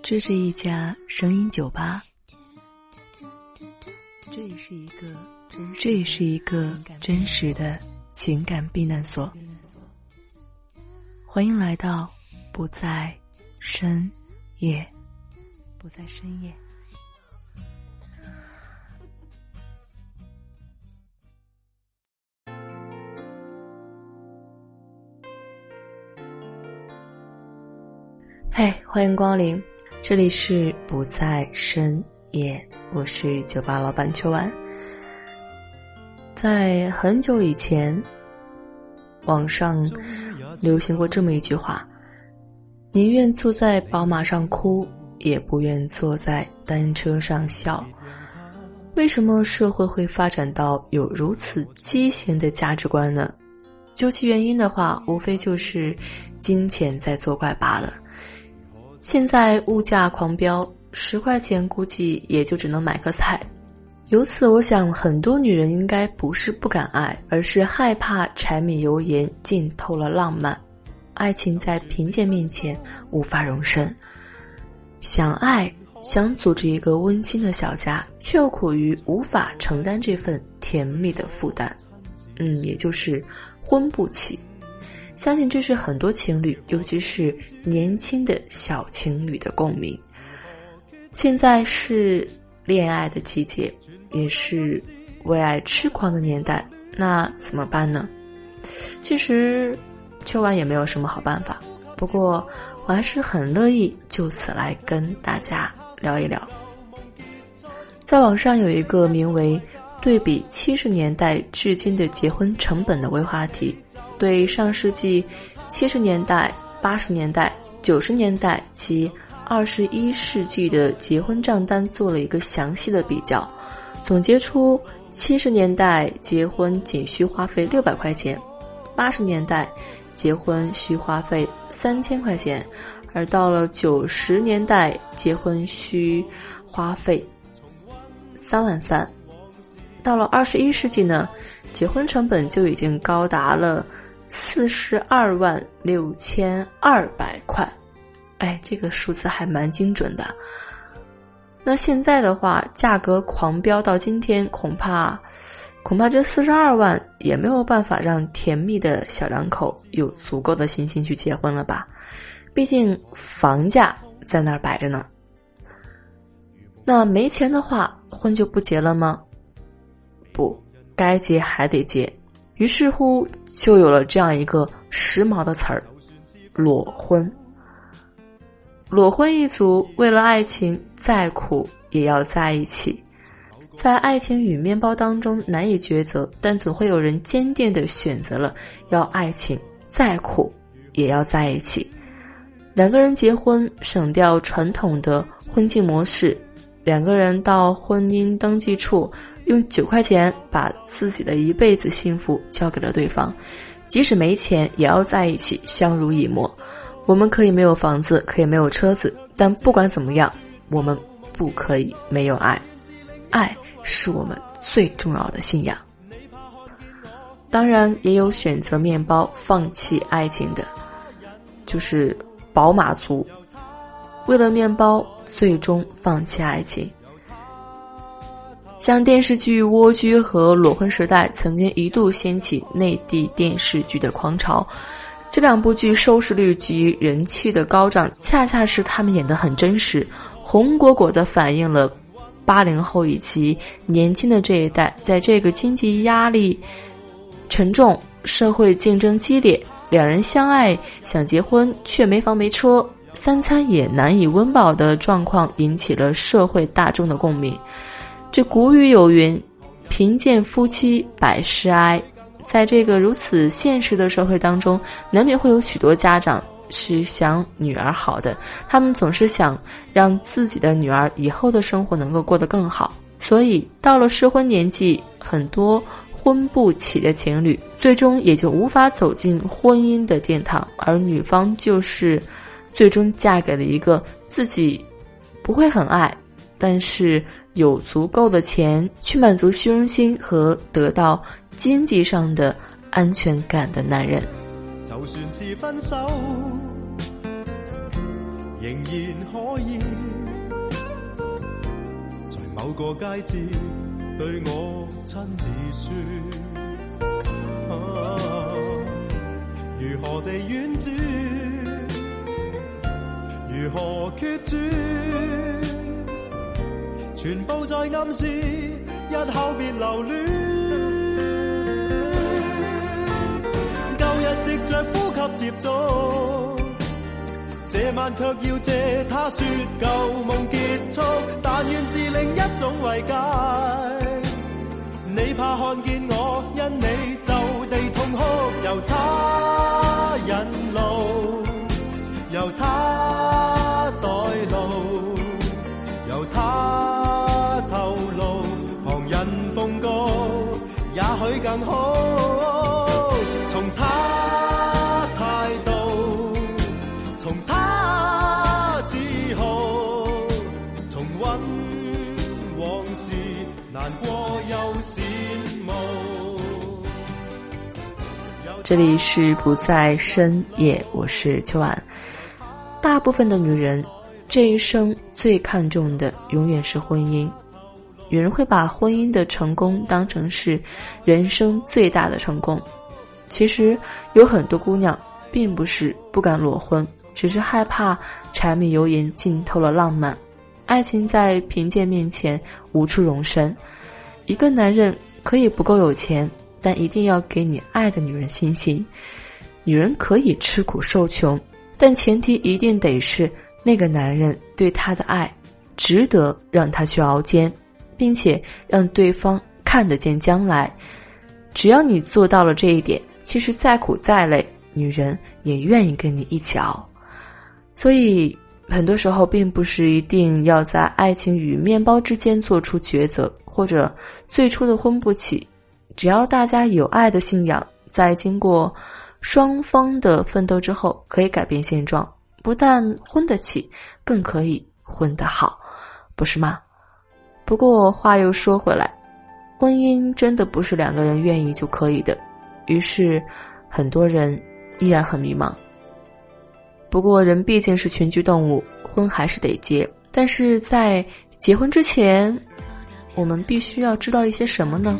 这是一家声音酒吧，这也是一个这也是一个真实的情感避难所。欢迎来到不在深夜，不在深夜。嘿，欢迎光临，这里是不在深夜，我是酒吧老板秋晚。在很久以前，网上流行过这么一句话：宁愿坐在宝马上哭，也不愿坐在单车上笑。为什么社会会发展到有如此畸形的价值观呢？究其原因的话，无非就是金钱在作怪罢了。现在物价狂飙，十块钱估计也就只能买个菜。由此，我想很多女人应该不是不敢爱，而是害怕柴米油盐浸透了浪漫，爱情在贫贱面前无法容身。想爱，想组织一个温馨的小家，却又苦于无法承担这份甜蜜的负担。嗯，也就是婚不起。相信这是很多情侣，尤其是年轻的小情侣的共鸣。现在是恋爱的季节，也是为爱痴狂的年代，那怎么办呢？其实秋晚也没有什么好办法，不过我还是很乐意就此来跟大家聊一聊。在网上有一个名为“对比七十年代至今的结婚成本”的微话题。对上世纪七十年代、八十年代、九十年代及二十一世纪的结婚账单做了一个详细的比较，总结出七十年代结婚仅需花费六百块钱，八十年代结婚需花费三千块钱，而到了九十年代结婚需花费三万三，到了二十一世纪呢，结婚成本就已经高达了。四十二万六千二百块，哎，这个数字还蛮精准的。那现在的话，价格狂飙到今天，恐怕，恐怕这四十二万也没有办法让甜蜜的小两口有足够的信心去结婚了吧？毕竟房价在那儿摆着呢。那没钱的话，婚就不结了吗？不，该结还得结。于是乎。就有了这样一个时髦的词儿——裸婚。裸婚一族为了爱情再苦也要在一起，在爱情与面包当中难以抉择，但总会有人坚定的选择了要爱情再苦也要在一起。两个人结婚，省掉传统的婚庆模式，两个人到婚姻登记处。用九块钱把自己的一辈子幸福交给了对方，即使没钱也要在一起，相濡以沫。我们可以没有房子，可以没有车子，但不管怎么样，我们不可以没有爱。爱是我们最重要的信仰。当然，也有选择面包放弃爱情的，就是宝马族，为了面包最终放弃爱情。像电视剧《蜗居》和《裸婚时代》曾经一度掀起内地电视剧的狂潮，这两部剧收视率及人气的高涨，恰恰是他们演得很真实，红果果的反映了八零后以及年轻的这一代，在这个经济压力沉重、社会竞争激烈，两人相爱想结婚却没房没车、三餐也难以温饱的状况，引起了社会大众的共鸣。这古语有云：“贫贱夫妻百事哀。”在这个如此现实的社会当中，难免会有许多家长是想女儿好的，他们总是想让自己的女儿以后的生活能够过得更好。所以，到了适婚年纪，很多婚不起的情侣，最终也就无法走进婚姻的殿堂，而女方就是最终嫁给了一个自己不会很爱。但是有足够的钱去满足虚荣心和得到经济上的安全感的男人。就算是分手，仍然可以在某个佳节对我亲自说，如何地婉转，如何决绝，全部在暗示日后别留恋。旧日藉着呼吸接触。这晚却要借他说旧梦结束，但愿是另一种慰藉。你怕看见我因你就地痛哭，由他引路，由他更好。这里是不在深夜，我是秋晚。大部分的女人这一生最看重的永远是婚姻。有人会把婚姻的成功当成是人生最大的成功。其实有很多姑娘并不是不敢裸婚，只是害怕柴米油盐浸透了浪漫，爱情在贫贱面前无处容身。一个男人可以不够有钱。但一定要给你爱的女人信心。女人可以吃苦受穷，但前提一定得是那个男人对她的爱值得让她去熬煎，并且让对方看得见将来。只要你做到了这一点，其实再苦再累，女人也愿意跟你一起熬。所以，很多时候并不是一定要在爱情与面包之间做出抉择，或者最初的婚不起。只要大家有爱的信仰，在经过双方的奋斗之后，可以改变现状，不但婚得起，更可以混得好，不是吗？不过话又说回来，婚姻真的不是两个人愿意就可以的，于是很多人依然很迷茫。不过人毕竟是群居动物，婚还是得结，但是在结婚之前，我们必须要知道一些什么呢？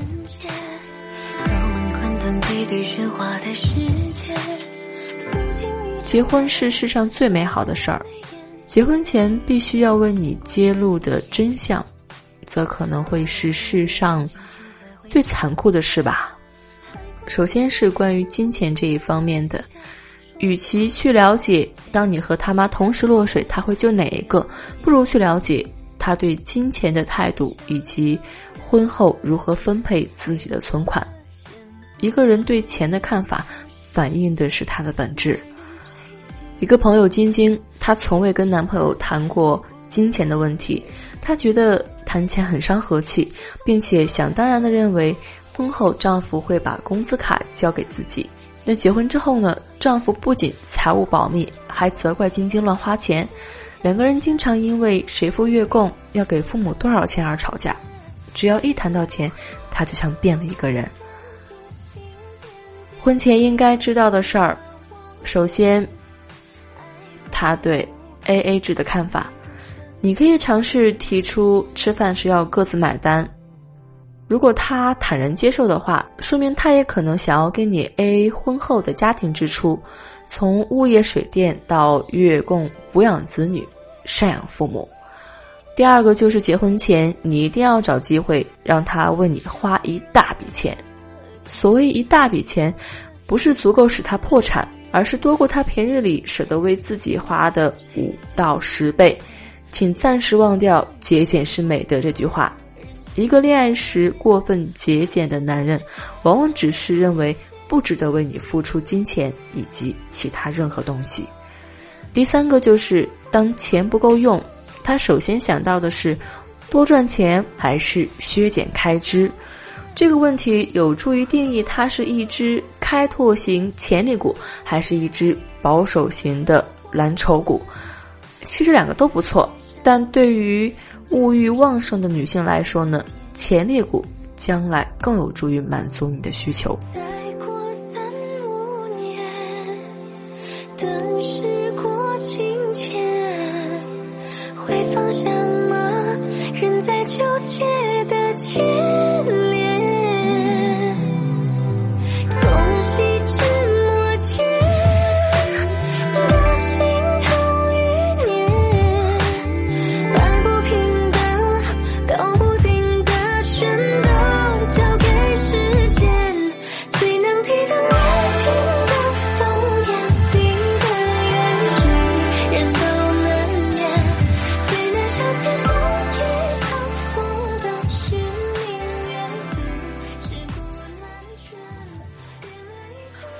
结婚是世上最美好的事儿，结婚前必须要为你揭露的真相，则可能会是世上最残酷的事吧。首先是关于金钱这一方面的，与其去了解当你和他妈同时落水，他会救哪一个，不如去了解他对金钱的态度，以及婚后如何分配自己的存款。一个人对钱的看法，反映的是他的本质。一个朋友晶晶，她从未跟男朋友谈过金钱的问题，她觉得谈钱很伤和气，并且想当然的认为婚后丈夫会把工资卡交给自己。那结婚之后呢？丈夫不仅财务保密，还责怪晶晶乱花钱，两个人经常因为谁付月供、要给父母多少钱而吵架。只要一谈到钱，他就像变了一个人。婚前应该知道的事儿，首先，他对 A A 制的看法，你可以尝试提出吃饭时要各自买单。如果他坦然接受的话，说明他也可能想要跟你 A A 婚后的家庭支出，从物业水电到月供、抚养子女、赡养父母。第二个就是结婚前，你一定要找机会让他为你花一大笔钱。所谓一大笔钱，不是足够使他破产，而是多过他平日里舍得为自己花的五到十倍。请暂时忘掉“节俭是美德”这句话。一个恋爱时过分节俭的男人，往往只是认为不值得为你付出金钱以及其他任何东西。第三个就是，当钱不够用，他首先想到的是多赚钱还是削减开支。这个问题有助于定义它是一只开拓型潜力股，还是一只保守型的蓝筹股。其实两个都不错，但对于物欲旺盛的女性来说呢，前列骨将来更有助于满足你的需求。再过三五年。等。会放下吗？在纠结。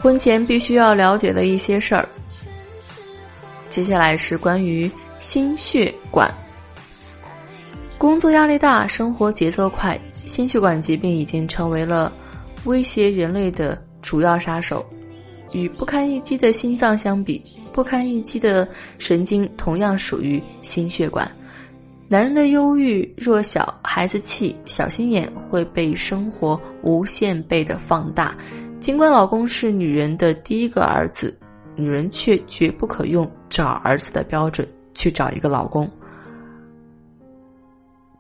婚前必须要了解的一些事儿。接下来是关于心血管。工作压力大，生活节奏快，心血管疾病已经成为了威胁人类的主要杀手。与不堪一击的心脏相比，不堪一击的神经同样属于心血管。男人的忧郁、弱小、孩子气、小心眼会被生活无限倍的放大。尽管老公是女人的第一个儿子，女人却绝不可用找儿子的标准去找一个老公。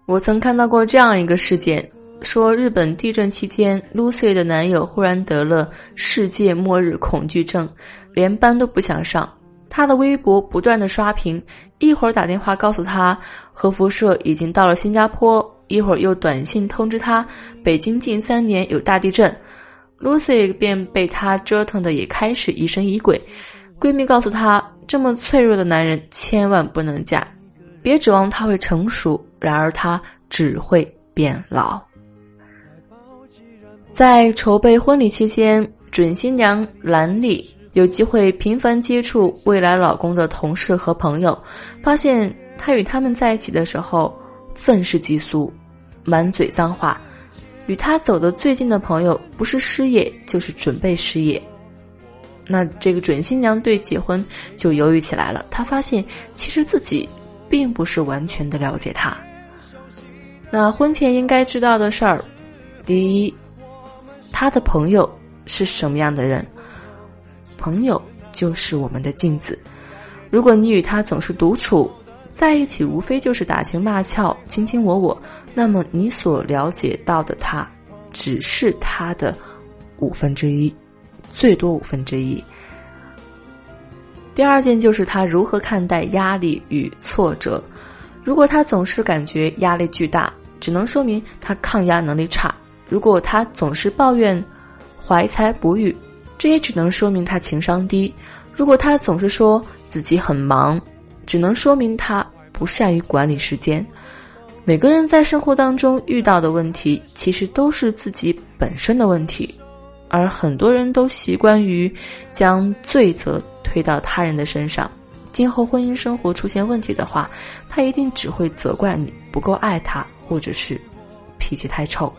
我曾看到过这样一个事件，说日本地震期间，Lucy 的男友忽然得了世界末日恐惧症，连班都不想上。他的微博不断的刷屏，一会儿打电话告诉他核辐射已经到了新加坡，一会儿又短信通知他北京近三年有大地震。Lucy 便被他折腾的也开始疑神疑鬼。闺蜜告诉她，这么脆弱的男人千万不能嫁，别指望他会成熟，然而他只会变老。在筹备婚礼期间，准新娘兰丽有机会频繁接触未来老公的同事和朋友，发现他与他们在一起的时候愤世嫉俗，满嘴脏话。与他走的最近的朋友，不是失业就是准备失业。那这个准新娘对结婚就犹豫起来了。她发现其实自己并不是完全的了解他。那婚前应该知道的事儿，第一，他的朋友是什么样的人？朋友就是我们的镜子。如果你与他总是独处，在一起无非就是打情骂俏、卿卿我我，那么你所了解到的他，只是他的五分之一，最多五分之一。第二件就是他如何看待压力与挫折。如果他总是感觉压力巨大，只能说明他抗压能力差；如果他总是抱怨怀才不遇，这也只能说明他情商低；如果他总是说自己很忙，只能说明他不善于管理时间。每个人在生活当中遇到的问题，其实都是自己本身的问题，而很多人都习惯于将罪责推到他人的身上。今后婚姻生活出现问题的话，他一定只会责怪你不够爱他，或者是脾气太臭。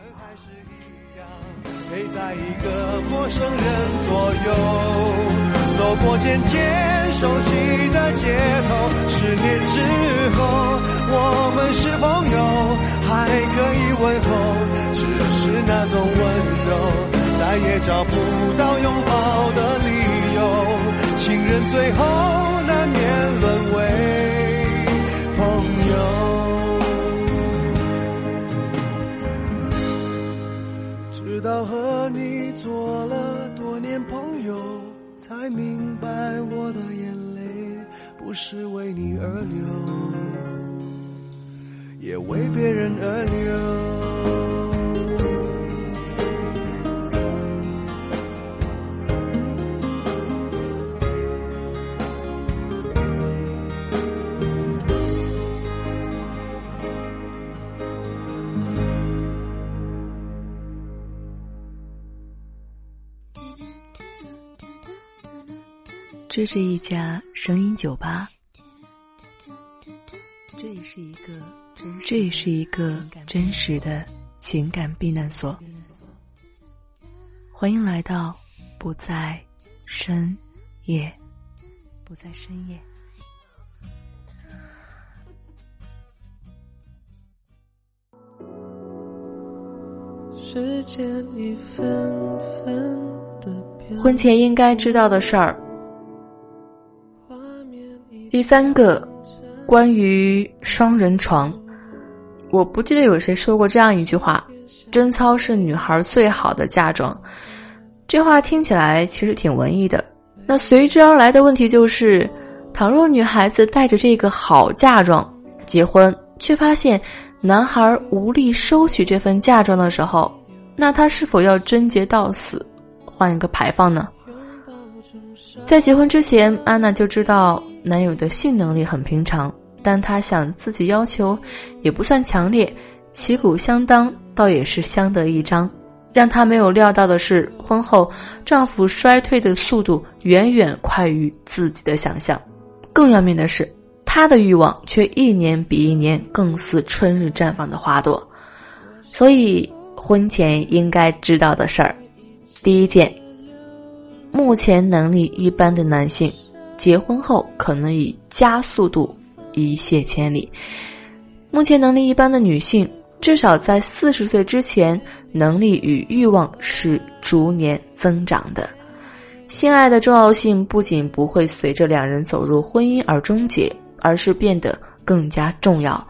陪在一个陌生人左右，走过渐渐熟悉的街头。十年之后，我们是朋友，还可以问候，只是那种温柔，再也找不到拥抱的理由。情人最后难免沦为朋友，不是为你而流，也为别人而流。这是一家声音酒吧，这也是一个，这也是一个真实的情感避难所。欢迎来到不在深夜，不在深夜。婚前应该知道的事儿。第三个，关于双人床，我不记得有谁说过这样一句话：“贞操是女孩最好的嫁妆。”这话听起来其实挺文艺的。那随之而来的问题就是，倘若女孩子带着这个好嫁妆结婚，却发现男孩无力收取这份嫁妆的时候，那她是否要贞洁到死，换一个牌坊呢？在结婚之前，安娜就知道男友的性能力很平常。但她想自己要求也不算强烈，旗鼓相当倒也是相得益彰。让她没有料到的是，婚后丈夫衰退的速度远远快于自己的想象。更要命的是，她的欲望却一年比一年更似春日绽放的花朵。所以，婚前应该知道的事儿，第一件：目前能力一般的男性，结婚后可能以加速度。一泻千里。目前能力一般的女性，至少在四十岁之前，能力与欲望是逐年增长的。性爱的重要性不仅不会随着两人走入婚姻而终结，而是变得更加重要。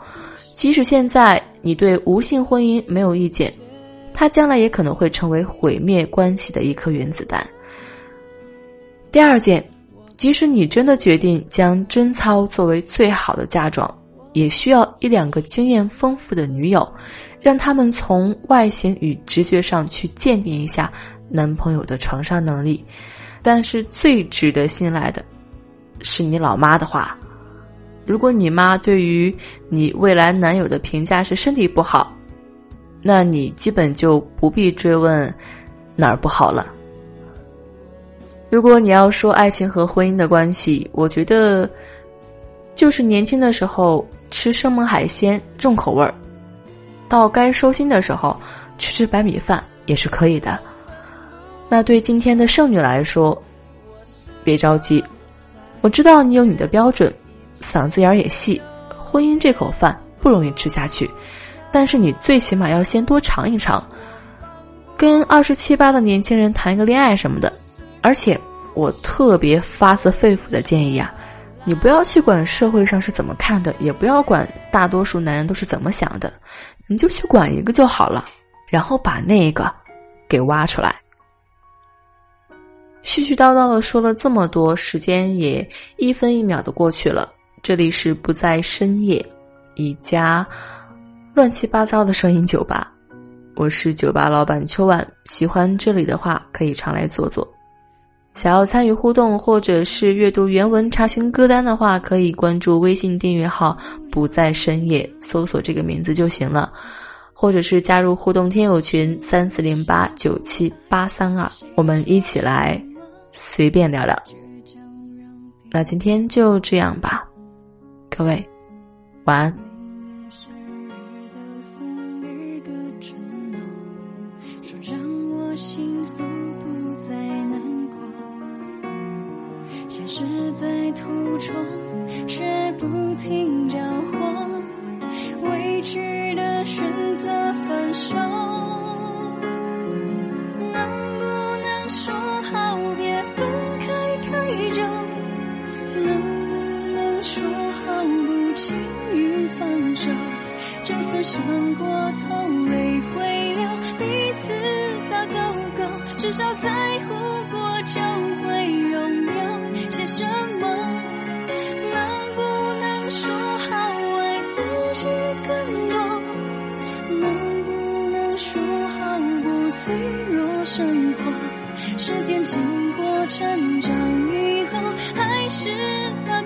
即使现在你对无性婚姻没有意见，它将来也可能会成为毁灭关系的一颗原子弹。第二件。即使你真的决定将贞操作为最好的嫁妆，也需要一两个经验丰富的女友，让他们从外形与直觉上去鉴定一下男朋友的床上能力。但是最值得信赖的，是你老妈的话。如果你妈对于你未来男友的评价是身体不好，那你基本就不必追问哪儿不好了。如果你要说爱情和婚姻的关系，我觉得，就是年轻的时候吃生猛海鲜重口味儿，到该收心的时候吃吃白米饭也是可以的。那对今天的剩女来说，别着急，我知道你有你的标准，嗓子眼儿也细，婚姻这口饭不容易吃下去，但是你最起码要先多尝一尝，跟二十七八的年轻人谈一个恋爱什么的。而且，我特别发自肺腑的建议啊，你不要去管社会上是怎么看的，也不要管大多数男人都是怎么想的，你就去管一个就好了，然后把那个给挖出来。絮絮叨叨的说了这么多，时间也一分一秒的过去了。这里是不在深夜，一家乱七八糟的声音酒吧，我是酒吧老板秋晚。喜欢这里的话，可以常来坐坐。想要参与互动或者是阅读原文、查询歌单的话，可以关注微信订阅号“不在深夜”，搜索这个名字就行了，或者是加入互动听友群三四零八九七八三二，我们一起来随便聊聊。那今天就这样吧，各位晚安。消失在途中，却不停摇晃，委屈的选择放手。能不能说好别分开太久？能不能说好不轻易放手？就算伤过痛，泪会流，彼此打勾勾，至少在。脆弱生活？时间经过成长以后，还是那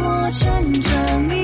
我趁着你